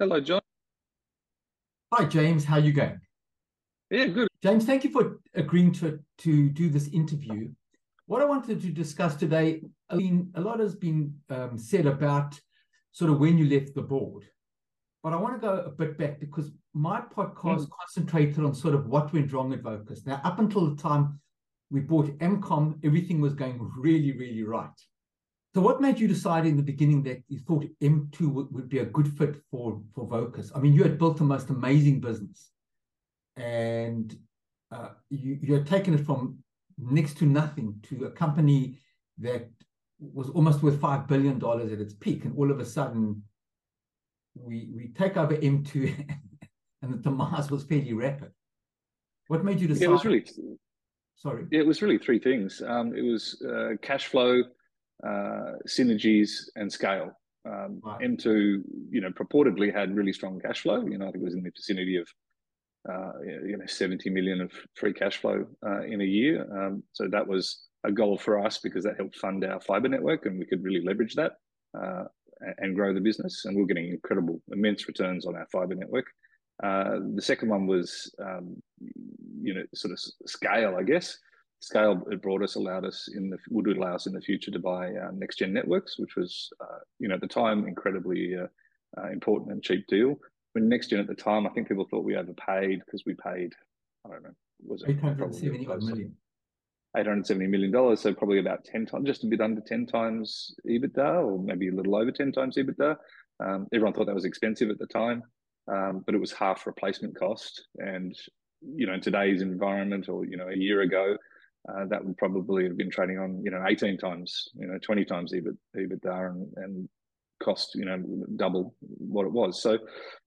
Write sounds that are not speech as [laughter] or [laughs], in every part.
Hello, John. Hi, James. How are you going? Yeah, good. James, thank you for agreeing to, to do this interview. What I wanted to discuss today, I mean, a lot has been um, said about sort of when you left the board, but I want to go a bit back because my podcast mm. concentrated on sort of what went wrong at Vocus. Now, up until the time we bought Amcom, everything was going really, really right. So, what made you decide in the beginning that you thought M2 would, would be a good fit for, for Vocus? I mean, you had built the most amazing business and uh, you, you had taken it from next to nothing to a company that was almost worth $5 billion at its peak. And all of a sudden, we, we take over M2 [laughs] and the demise was fairly rapid. What made you decide? Yeah, it was really, sorry. Yeah, it was really three things. Um, it was uh, cash flow, uh, synergies and scale. Um, right. M2, you know, purportedly had really strong cash flow. You know, I think it was in the vicinity of, uh, you know, 70 million of free cash flow uh, in a year. Um, so that was a goal for us because that helped fund our fiber network and we could really leverage that uh, and grow the business. And we're getting incredible, immense returns on our fiber network. Uh, the second one was, um, you know, sort of scale, I guess scale it brought us allowed us in the would allow us in the future to buy uh, Nextgen networks, which was uh, you know at the time incredibly uh, uh important and cheap deal. When Nextgen at the time, I think people thought we overpaid because we paid I don't know was it 870 million. 870 million dollars, so probably about 10 times, just a bit under 10 times EBITDA, or maybe a little over 10 times EBITDA. Um, everyone thought that was expensive at the time, um, but it was half replacement cost. And you know, in today's environment, or you know, a year ago, uh, that would probably have been trading on you know 18 times you know 20 times EBIT, EBITDA and, and cost you know double what it was. So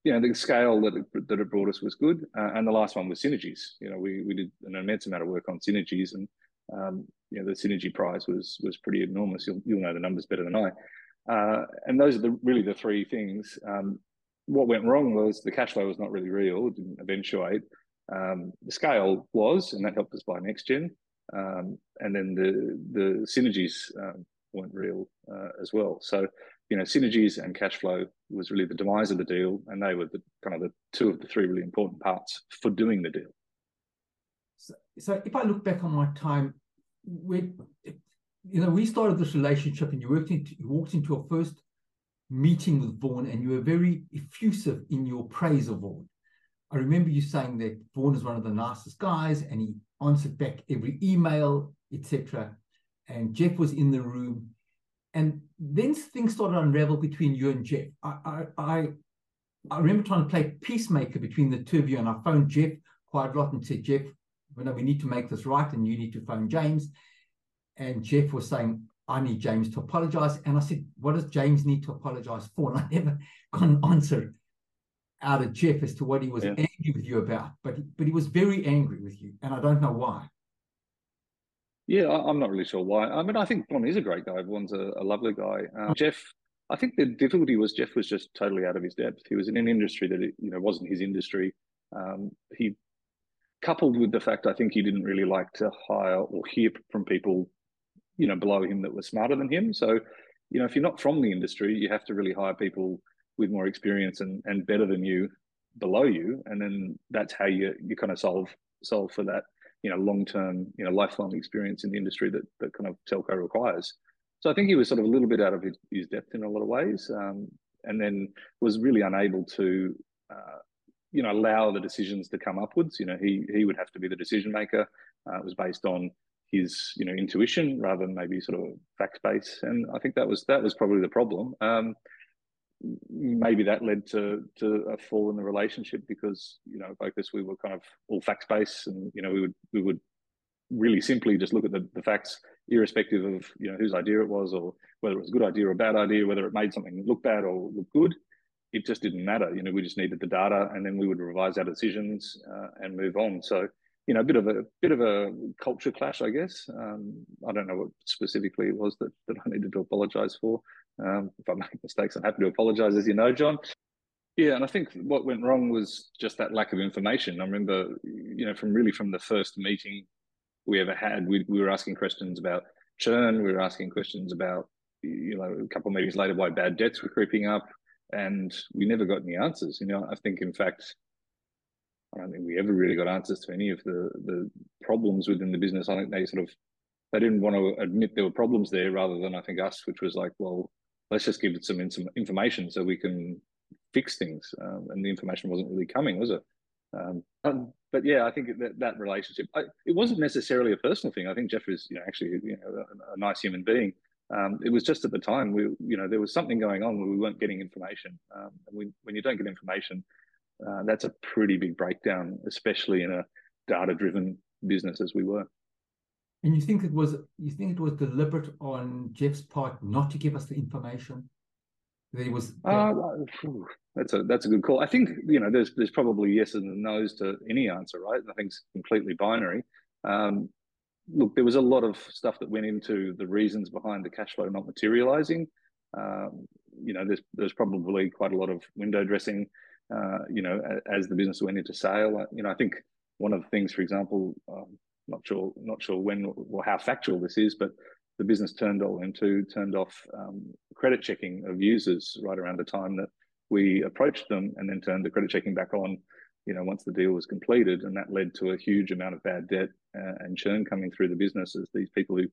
you know the scale that it, that it brought us was good uh, and the last one was synergies. You know we, we did an immense amount of work on synergies and um, you know the synergy prize was was pretty enormous. You'll, you'll know the numbers better than I. Uh, and those are the really the three things. Um, what went wrong was the cash flow was not really real it didn't eventuate. Um, the scale was and that helped us buy Nextgen um, and then the the synergies um, weren't real uh, as well. So you know, synergies and cash flow was really the demise of the deal, and they were the kind of the two of the three really important parts for doing the deal. So, so if I look back on my time, we, you know, we started this relationship, and you worked into, you walked into a first meeting with Vaughan, and you were very effusive in your praise of Vaughan. I remember you saying that Vaughan is one of the nicest guys, and he answered back every email, etc. And Jeff was in the room. And then things started to unravel between you and Jeff. I, I, I, I remember trying to play peacemaker between the two of you, and I phoned Jeff quite a lot and said, Jeff, you know, we need to make this right, and you need to phone James. And Jeff was saying, I need James to apologize. And I said, What does James need to apologize for? [laughs] And I never got an answer out of Jeff as to what he was yeah. angry with you about, but but he was very angry with you, and I don't know why. Yeah, I'm not really sure why. I mean, I think Vaughan is a great guy. Vaughan's a, a lovely guy. Um, Jeff, I think the difficulty was Jeff was just totally out of his depth. He was in an industry that it, you know wasn't his industry. Um, he, coupled with the fact I think he didn't really like to hire or hear from people, you know, below him that were smarter than him. So, you know, if you're not from the industry, you have to really hire people with more experience and, and better than you below you. And then that's how you you kind of solve solve for that you know long term you know lifelong experience in the industry that that kind of telco requires. So i think he was sort of a little bit out of his, his depth in a lot of ways um, and then was really unable to uh, you know allow the decisions to come upwards. You know he he would have to be the decision maker. Uh, it was based on his you know intuition rather than maybe sort of fact base and i think that was that was probably the problem. Um, maybe that led to to a fall in the relationship because you know Vocus we were kind of all facts based and you know we would we would really simply just look at the, the facts irrespective of you know whose idea it was or whether it was a good idea or a bad idea whether it made something look bad or look good. It just didn't matter. You know we just needed the data and then we would revise our decisions uh, and move on. So you know a bit of a bit of a culture clash i guess. Um, i don't know what specifically it was that, that i needed to apologize for um, if I make [laughs] mistakes, I'm happy to apologize, as you know, John. Yeah, and I think what went wrong was just that lack of information. I remember, you know, from really from the first meeting we ever had, we, we were asking questions about churn. We were asking questions about, you know, a couple of meetings later why bad debts were creeping up. and we never got any answers. You know, I think in fact, I don't think we ever really got answers to any of the the problems within the business. I think they sort of they didn't want to admit there were problems there, rather than I think us, which was like, well, let's just give it some, some information so we can fix things. Um, and the information wasn't really coming, was it? Um, but yeah, I think that that relationship, I, it wasn't necessarily a personal thing. I think Jeff is, you know, actually, you know, a, a nice human being. Um, it was just at the time we, you know, there was something going on where we weren't getting information. Um, and we, when you don't get information, uh, that's a pretty big breakdown, especially in a data-driven business as we were. And you think it was you think it was deliberate on Jeff's part not to give us the information? That he was. Uh, that's a that's a good call. I think you know there's there's probably yes and no's to any answer, right? Nothing's completely binary. Um, look, there was a lot of stuff that went into the reasons behind the cash flow not materializing. Um, you know, there's there's probably quite a lot of window dressing. Uh, you know, as the business went into sale, you know, I think one of the things, for example, um, not sure not sure when or how factual this is, but the business turned all into turned off um, credit checking of users right around the time that we approached them, and then turned the credit checking back on. You know, once the deal was completed, and that led to a huge amount of bad debt uh, and churn coming through the business as these people who,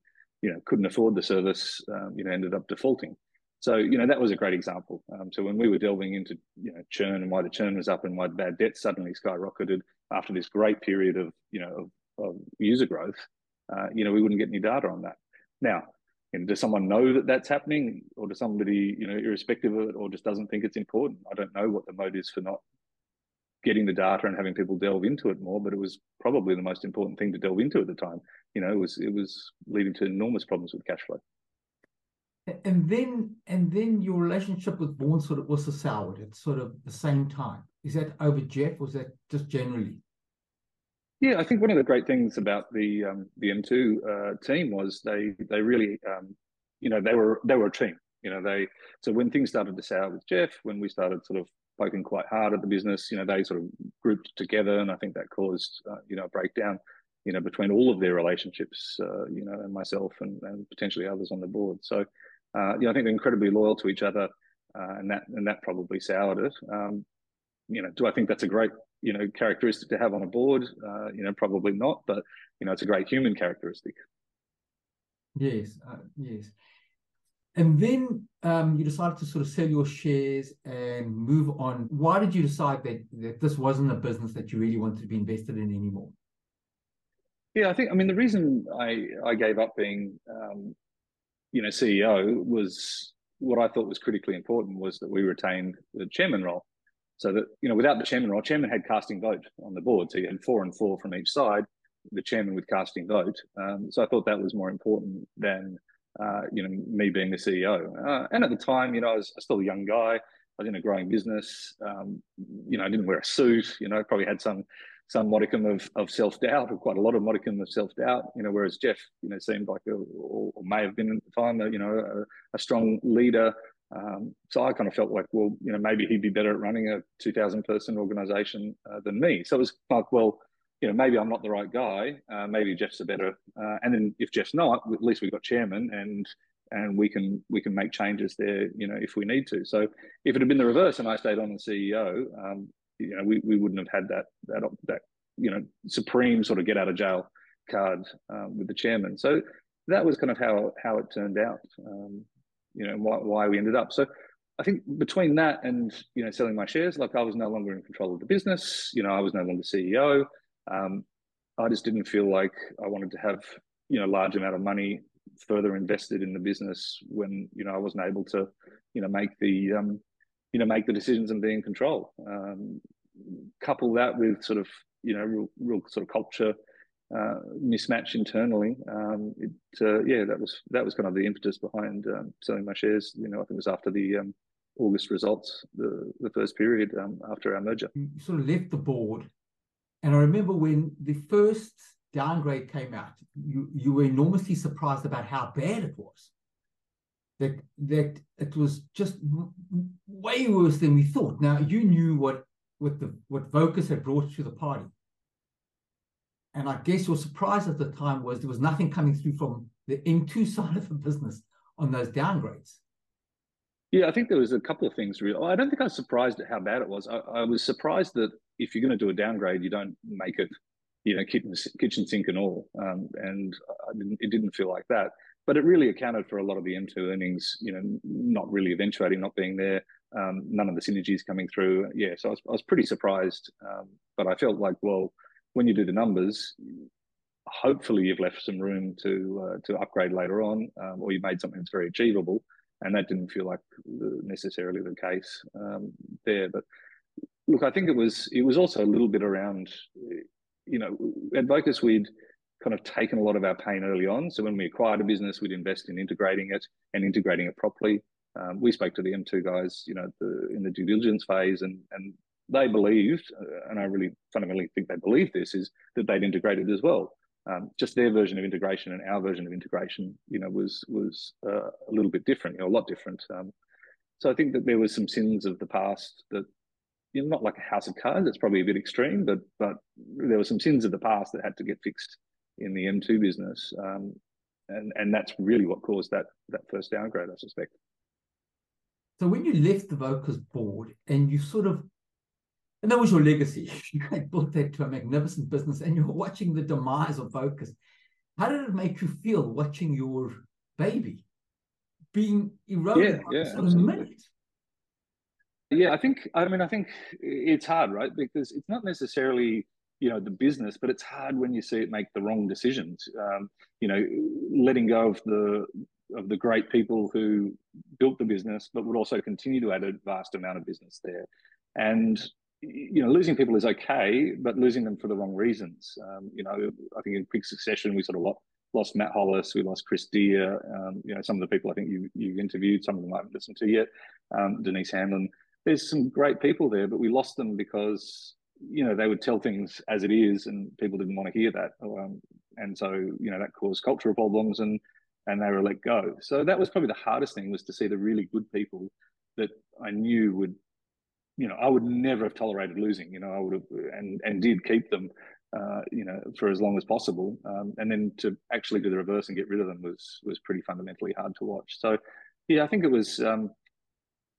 you know, couldn't afford the service, um, you know, ended up defaulting. So, you know, that was a great example. Um, so when we were delving into, you know, churn and why the churn was up and why the bad debt suddenly skyrocketed after this great period of, you know, of user growth, uh, you know, we wouldn't get any data on that. Now, you know, does someone know that that's happening, or does somebody, you know, irrespective of it, or just doesn't think it's important? I don't know what the motive is for not getting the data and having people delve into it more, but it was probably the most important thing to delve into at the time. You know, it was it was leading to enormous problems with cash flow. And then and then your relationship with Vaughan sort of also soured at sort of the same time. Is that over Jeff, or was that just generally? Yeah, I think one of the great things about the um, the M2 uh, team was they they really um, you know they were they were a team. You know they so when things started to sour with Jeff, when we started sort of poking quite hard at the business, you know they sort of grouped together, and I think that caused uh, you know a breakdown you know between all of their relationships, uh, you know, and myself and, and potentially others on the board. So uh, you know I think they're incredibly loyal to each other, uh, and that and that probably soured it. Um, you know, do I think that's a great you know characteristic to have on a board? Uh, you know, probably not, but you know, it's a great human characteristic. Yes, uh, yes. And then um, you decided to sort of sell your shares and move on. Why did you decide that that this wasn't a business that you really wanted to be invested in anymore? Yeah, I think I mean the reason I I gave up being um, you know CEO was what I thought was critically important was that we retained the chairman role. So that, you know, without the chairman role, chairman had casting vote on the board. So you had four and four from each side, the chairman with casting vote. Um, so I thought that was more important than, uh, you know, me being the CEO. Uh, and at the time, you know, I was still a young guy. I was in a growing business. Um, you know, I didn't wear a suit. You know, probably had some some modicum of, of self doubt, or quite a lot of modicum of self doubt. You know, whereas Jeff, you know, seemed like a, or, or may have been at the time, a, you know, a, a strong leader, um, so I kind of felt like, well, you know, maybe he'd be better at running a 2,000 person organization uh, than me. So it was like, well, you know, maybe I'm not the right guy. Uh, maybe Jeff's a better. Uh, and then if Jeff's not, at least we've got chairman, and and we can we can make changes there, you know, if we need to. So if it had been the reverse and I stayed on as CEO, um, you know, we, we wouldn't have had that that that you know supreme sort of get out of jail card um, with the chairman. So that was kind of how how it turned out. Um, you know why, why we ended up. So I think between that and you know selling my shares, like I was no longer in control of the business. You know, I was no longer CEO. Um, I just didn't feel like I wanted to have you know large amount of money further invested in the business when you know I wasn't able to you know make the um, you know make the decisions and be in control. Um, couple that with sort of you know real, real sort of culture uh, mismatch internally. Um, it, uh, yeah, that was that was kind of the impetus behind um, selling my shares. You know, I think it was after the um, August results, the the first period um, after our merger. You sort of left the board, and I remember when the first downgrade came out, you you were enormously surprised about how bad it was. That that it was just way worse than we thought. Now you knew what what the what Vocus had brought to the party and I guess your surprise at the time was there was nothing coming through from the M2 [laughs] side of the business on those downgrades. Yeah, I think there was a couple of things. Real, I don't think I was surprised at how bad it was. I, I was surprised that if you're going to do a downgrade, you don't make it, you know, kitchen, kitchen sink and all. Um, and didn't, it didn't feel like that. But it really accounted for a lot of the M2 earnings, you know, not really eventuating, not being there, um, none of the synergies coming through. Yeah, so I was, I was pretty surprised. Um, but I felt like, well, when you do the numbers, hopefully you've left some room to uh, to upgrade later on, um, or you made something that's very achievable and that didn't feel like necessarily the case um, there. But look, I think it was it was also a little bit around, you know, at Vocus we'd kind of taken a lot of our pain early on. So when we acquired a business, we'd invest in integrating it and integrating it properly. Um, we spoke to the M2 guys, you know, the, in the due diligence phase, and and they believed, uh, and I really fundamentally think they believed this, is that they'd integrated as well um, just their version of integration and our version of integration, you know, was was uh, a little bit different, you know, a lot different. Um, so I think that there was some sins of the past that, you know, not like a house of cards. It's probably a bit extreme, but but there were some sins of the past that had to get fixed in the M2 business, um, and and that's really what caused that that first downgrade, I suspect. So when you left the Vocus board and you sort of and that was your legacy. [laughs] You built that to a magnificent business and you're watching the demise of Vocus. How did it make you feel watching your baby being eroded yeah, yeah, absolutely. Yeah, I think, I mean, I think it's hard, right? Because it's not necessarily, you know, the business, but it's hard when you see it make the wrong decisions. Um, you know, letting go of the, of the great people who built the business, but would also continue to add a vast amount of business there. And you know, losing people is okay, but losing them for the wrong reasons. Um, you know, I think in quick succession, we sort of lost Matt Hollis, we lost Chris Deere, um, you know, some of the people I think you, you've interviewed, some of them I haven't listened to yet, um, Denise Hanlon. There's some great people there, but we lost them because, you know, they would tell things as it is and people didn't want to hear that. Um, and so, you know, that caused cultural problems and, and they were let go. So that was probably the hardest thing was to see the really good people that I knew would you know, I would never have tolerated losing. You know, I would have and and did keep them, uh, you know, for as long as possible. Um, and then to actually do the reverse and get rid of them was was pretty fundamentally hard to watch. So, yeah, I think it was um,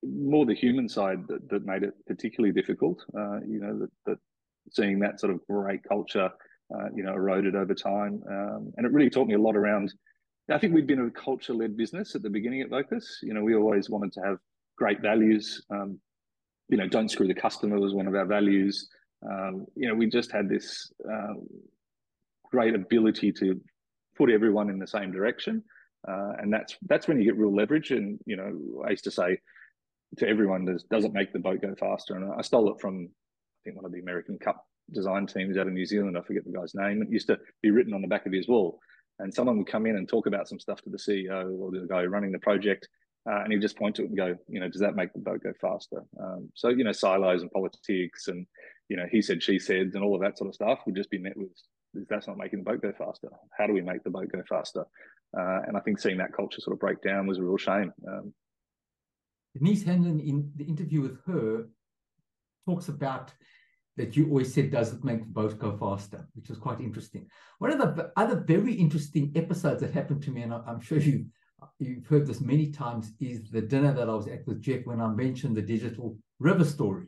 more the human side that, that made it particularly difficult. Uh, you know, that, that seeing that sort of great culture, uh, you know, eroded over time, um, and it really taught me a lot around. I think we'd been a culture-led business at the beginning at Vocus. You know, we always wanted to have great values, um, you know, don't screw the customer was one of our values. Um, you know, we just had this uh, great ability to put everyone in the same direction, uh, and that's that's when you get real leverage. And you know, I used to say to everyone, "Does doesn't make the boat go faster?" And I stole it from I think one of the America's Cup design teams out of New Zealand. I forget the guy's name. It used to be written on the back of his wall, and someone would come in and talk about some stuff to the CEO or the guy running the project, uh, and he'd just point to it and go, you know, does that make the boat go faster? Um, so, you know, silos and politics and, you know, he said, she said, and all of that sort of stuff would just be met with, that's not making the boat go faster. How do we make the boat go faster? Uh, and I think seeing that culture sort of break down was a real shame. Um, Denise Hanlon, in the interview with her, talks about that you always said, does it make the boat go faster? Which was quite interesting. One of the other very interesting episodes that happened to me, and I'm sure you you've heard this many times, is the dinner that I was at with Jeff when I mentioned the Digital River story.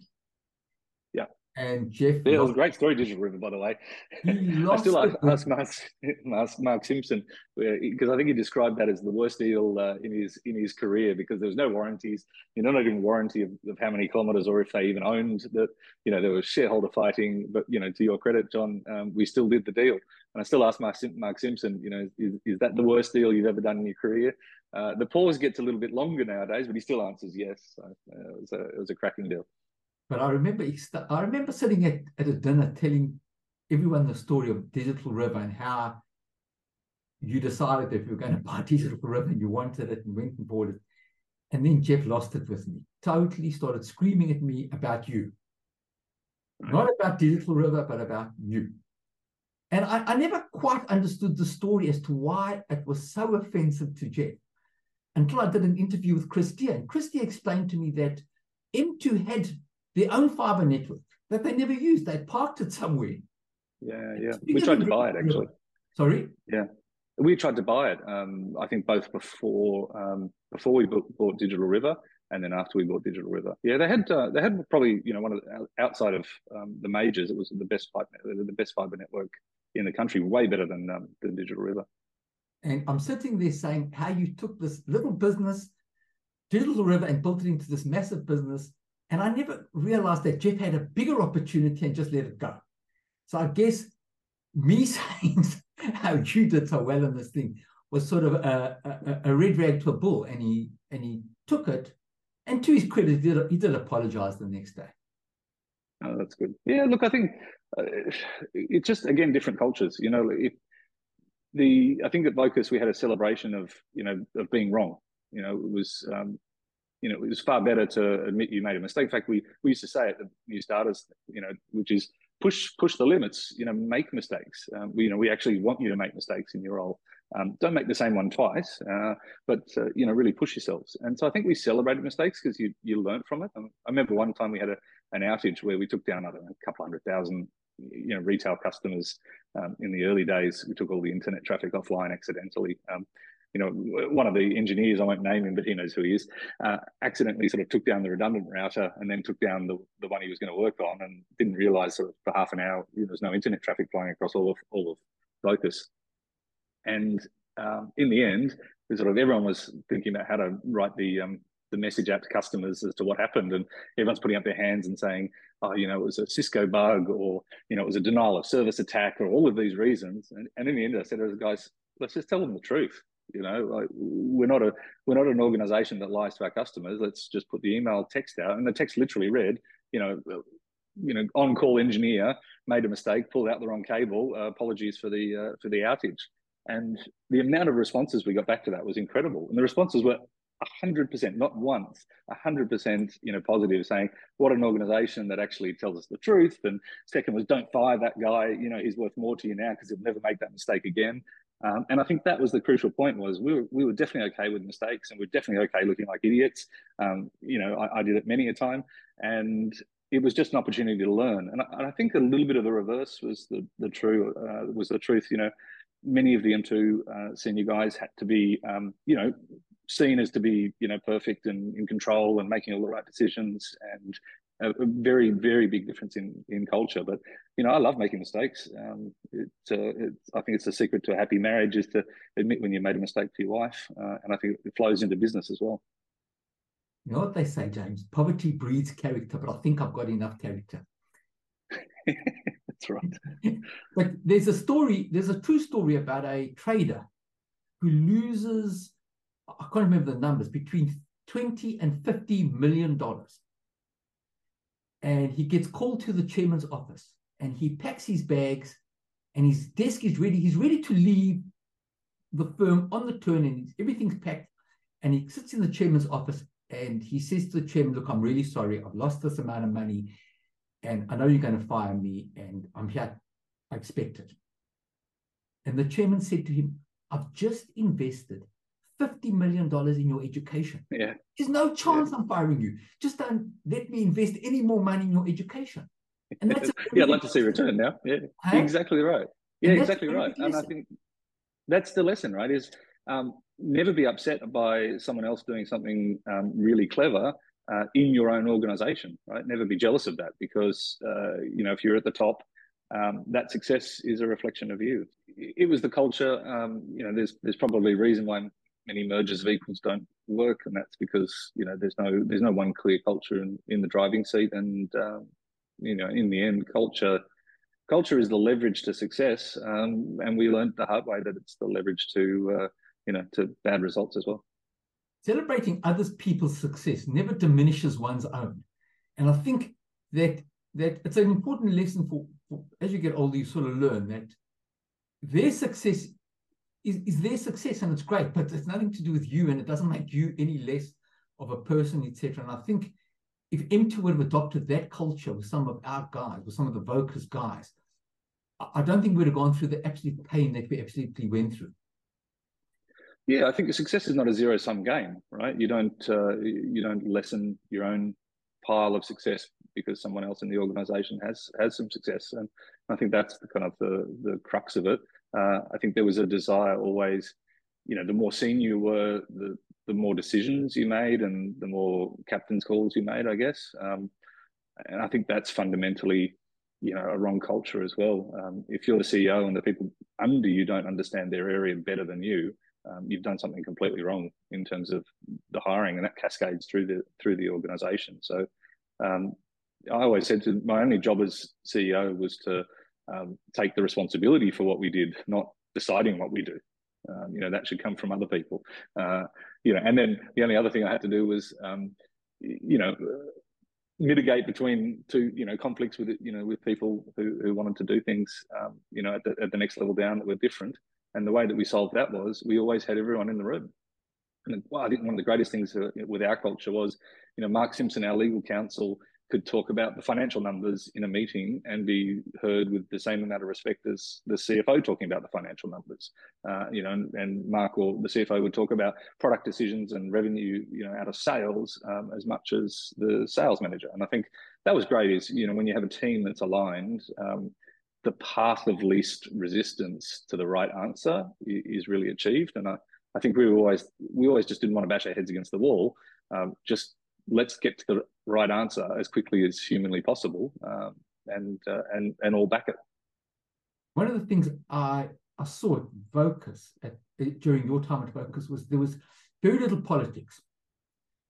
And Jeff. Yeah, it was a great story, Digital River, by the way. [laughs] I still ask, ask Mark, ask Mark Simpson because I think he described that as the worst deal uh, in his in his career because there was no warranties. You're not even warranty of, of, how many kilometers or if they even owned that. You know, there was shareholder fighting, but you know, to your credit, John, um, we still did the deal. And I still ask Mark, Mark Simpson, you know, is, is that the worst deal you've ever done in your career? Uh, the pause gets a little bit longer nowadays, but he still answers yes. So, uh, it, was a, it was a cracking deal. But I remember I remember sitting at, at a dinner telling everyone the story of Digital River and how you decided that if you were going [laughs] to buy Digital River and you wanted it and went and bought it. And then Jeff lost it with me, totally started screaming at me about you. Not about Digital River, but about you. And I, I never quite understood the story as to why it was so offensive to Jeff until I did an interview with Chris Deere. And Chris Deere explained to me that M2 had their own fiber network that they never used. They parked it somewhere. Yeah, yeah. We tried to buy it actually. Sorry. Yeah, we tried to buy it. Um, I think both before um, before we bought, bought, Digital River and then after we bought Digital River, yeah, they had uh, they had probably you know one of the, outside of um, the majors, it was the best fiber the best fiber network in the country, way better than um, than Digital River. And I'm sitting there saying how you took this little business, Digital River, and built it into this massive business. And I never realized that Jeff had a bigger opportunity and just let it go. So I guess me [laughs] saying how you did so well in this thing was sort of a, a, a red rag to a bull, and he and he took it. And to his credit, he did, he did apologize the next day. Oh, that's good. Yeah, look, I think uh, it's just again different cultures. You know, if the I think at Vocus we had a celebration of you know of being wrong. You know, it was um, you know it was far better to admit you made a mistake. In fact, we we used to say at the new starters, you know, which is push push the limits. You know, make mistakes. Um, we, you know, we actually want you to make mistakes in your role. Um, don't make the same one twice, uh, but uh, you know, really push yourselves. And so I think we celebrated mistakes because you you learn from it. And I remember one time we had a, an outage where we took down I don't know a couple hundred thousand you know retail customers um, in the early days. We took all the internet traffic offline accidentally. Um, you know, one of the engineers, I won't name him, but he knows who he is, uh, accidentally sort of took down the redundant router and then took down the, the one he was going to work on and didn't realize of for half an hour you know, there's no internet traffic flying across all of all of Vocus. And um, in the end, sort of everyone was thinking about how to write the um, the message out to customers as to what happened. And everyone's putting up their hands and saying, oh, you know, it was a Cisco bug or, you know, it was a denial of service attack or all of these reasons. And, and in the end, I said to the guys, let's just tell them the truth. You know, like we're not a we're not an organization that lies to our customers. Let's just put the email text out, and the text literally read, you know, you know, on-call engineer made a mistake, pulled out the wrong cable. Uh, apologies for the uh, for the outage. And the amount of responses we got back to that was incredible. And the responses were 100%, not once, 100%, you know, positive, saying what an organization that actually tells us the truth. And second was don't fire that guy. You know, he's worth more to you now because he'll never make that mistake again. Um, and I think that was the crucial point was we were, we were definitely okay with mistakes and we are definitely okay looking like idiots. Um, you know, I, I, did it many a time and it was just an opportunity to learn. And I, and I think a little bit of the reverse was the, the true, uh, was the truth, you know, many of the M2 uh, senior guys had to be, um, you know, seen as to be you know perfect and in control and making all the right decisions and a, very very big difference in in culture. But you know i love making mistakes. Um, it, uh, i think it's the secret to a happy marriage is to admit when you made a mistake to your wife uh, and i think it flows into business as well. You know what they say james? Poverty breeds character but i think i've got enough character. [laughs] That's right. But there's a story there's a true story about a trader who loses I can't remember the numbers, between 20 and 50 million dollars. And he gets called to the chairman's office and he packs his bags and his desk is ready. He's ready to leave the firm on the turn and everything's packed. And he sits in the chairman's office and he says to the chairman, Look, I'm really sorry. I've lost this amount of money and I know you're going to fire me and I'm here. I expect it. And the chairman said to him, I've just invested $50 million in your education. Yeah. There's no chance yeah. I'm firing you. Just don't let me invest any more money in your education. And that's [laughs] yeah, I'd like to see return now. Yeah. Hey? Exactly right. Yeah, exactly right. And I think that's the lesson, right? Is um, never be upset by someone else doing something um, really clever uh, in your own organization, right? Never be jealous of that because, uh, you know, if you're at the top, um, that success is a reflection of you. It was the culture. Um, you know, there's there's probably a reason why many mergers of equals don't work, and that's because you know there's no there's no one clear culture in, in the driving seat, and um, you know in the end, culture culture is the leverage to success, um, and we learned the hard way that it's the leverage to uh, you know to bad results as well. Celebrating others people's success never diminishes one's own, and I think that that it's an important lesson for, for as you get older, you sort of learn that their success is, is their success and it's great, but it's nothing to do with you and it doesn't make you any less of a person, etc. And I think if M2 would have adopted that culture with some of our guys, with some of the Vocus guys, I don't think we'd have gone through the absolute pain that we absolutely went through. Yeah, I think success is not a zero sum game, right? You don't uh, you don't lessen your own pile of success because someone else in the organization has has some success, and I think that's the kind of the the crux of it. Uh, I think there was a desire always, you know, the more senior you were, the the more decisions you made and the more captain's calls you made, I guess. Um, and I think that's fundamentally, you know, a wrong culture as well. Um, if you're the CEO and the people under you don't understand their area better than you, um, you've done something completely wrong in terms of the hiring, and that cascades through the through the organisation. So, um, I always said to my only job as CEO was to um, take the responsibility for what we did, not deciding what we do. Um, you know that should come from other people. Uh, you know, and then the only other thing I had to do was, um, you know, mitigate between two, you know, conflicts with you know with people who, who wanted to do things, um, you know, at the, at the next level down that were different. And the way that we solved that was we always had everyone in the room. And well, I think one of the greatest things with our culture was, you know, Mark Simpson, our legal counsel, could talk about the financial numbers in a meeting and be heard with the same amount of respect as the CFO talking about the financial numbers. Uh, you know, and, and, Mark or the CFO would talk about product decisions and revenue, you know, out of sales um, as much as the sales manager. And I think that was great. Is you know when you have a team that's aligned. Um, the path of least resistance to the right answer is really achieved, and I, I think we were always we always just didn't want to bash our heads against the wall. Um, just let's get to the right answer as quickly as humanly possible, um, and uh, and and all back it. One of the things I I saw at Vocus at, during your time at Vocus was there was very little politics,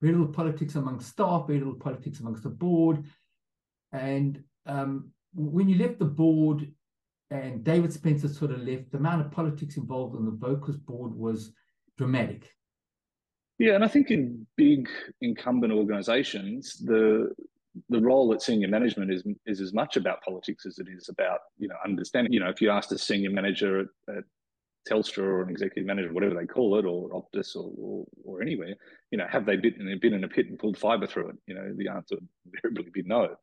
very little politics among staff, very little politics amongst the board, and um, when you left the board and David Spence sort of left, the amount of politics involved on the Vocus board was dramatic. Yeah, and I think in big incumbent organisations, the the role at senior management is is as much about politics as it is about you know understanding. You know, if you asked a senior manager at, at Telstra or an executive manager, whatever they call it, or Optus or, or, or anywhere, you know, have they been, been in a pit and pulled fibre through it? You know, the answer would [laughs] invariably be no.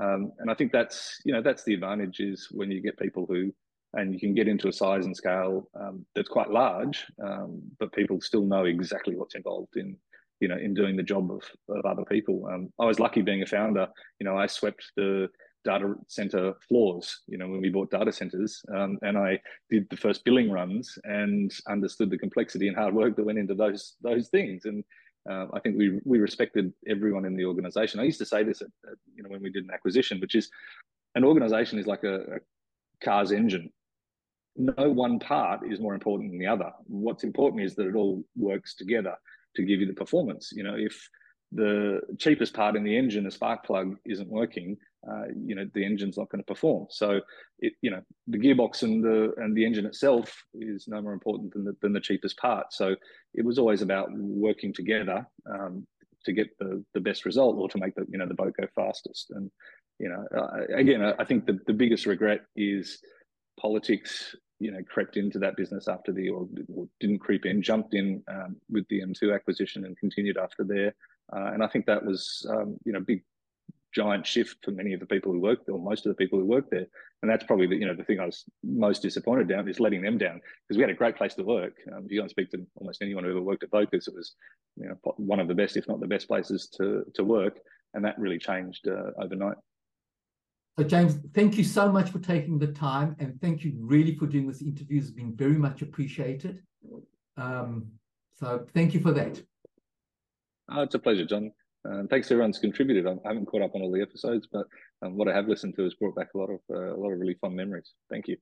Um, and I think that's you know that's the advantage is when you get people who and you can get into a size and scale um, that's quite large, um, but people still know exactly what's involved in you know in doing the job of, of other people. Um, I was lucky being a founder. You know, I swept the data center floors. You know, when we bought data centers, um, and I did the first billing runs and understood the complexity and hard work that went into those those things. And uh, I think we we respected everyone in the organization. I used to say this, at, at, you know, when we did an acquisition, which is an organization is like a, a car's engine. No one part is more important than the other. What's important is that it all works together to give you the performance. You know, if the cheapest part in the engine, a spark plug, isn't working, uh, you know the engine's not going to perform. So, it, you know, the gearbox and the and the engine itself is no more important than the, than the cheapest part. So, it was always about working together um, to get the the best result or to make the you know the boat go fastest. And you know, uh, again, I think the the biggest regret is politics. You know, crept into that business after the or, or didn't creep in, jumped in um, with the M2 acquisition and continued after there. Uh, and I think that was, um, you know, big giant shift for many of the people who work there, or most of the people who work there. And that's probably the, you know the thing I was most disappointed down is letting them down because we had a great place to work. Um, if you go and speak to almost anyone who ever worked at Vocus, it was you know one of the best, if not the best, places to to work, and that really changed uh, overnight. So James, thank you so much for taking the time, and thank you really for doing this interview. It's been very much appreciated. Um, so thank you for that. Oh, it's a pleasure, John. Uh, thanks to everyone contributed. I haven't caught up on all the episodes, but um, what I have listened to has brought back a lot of uh, a lot of really fun memories. Thank you.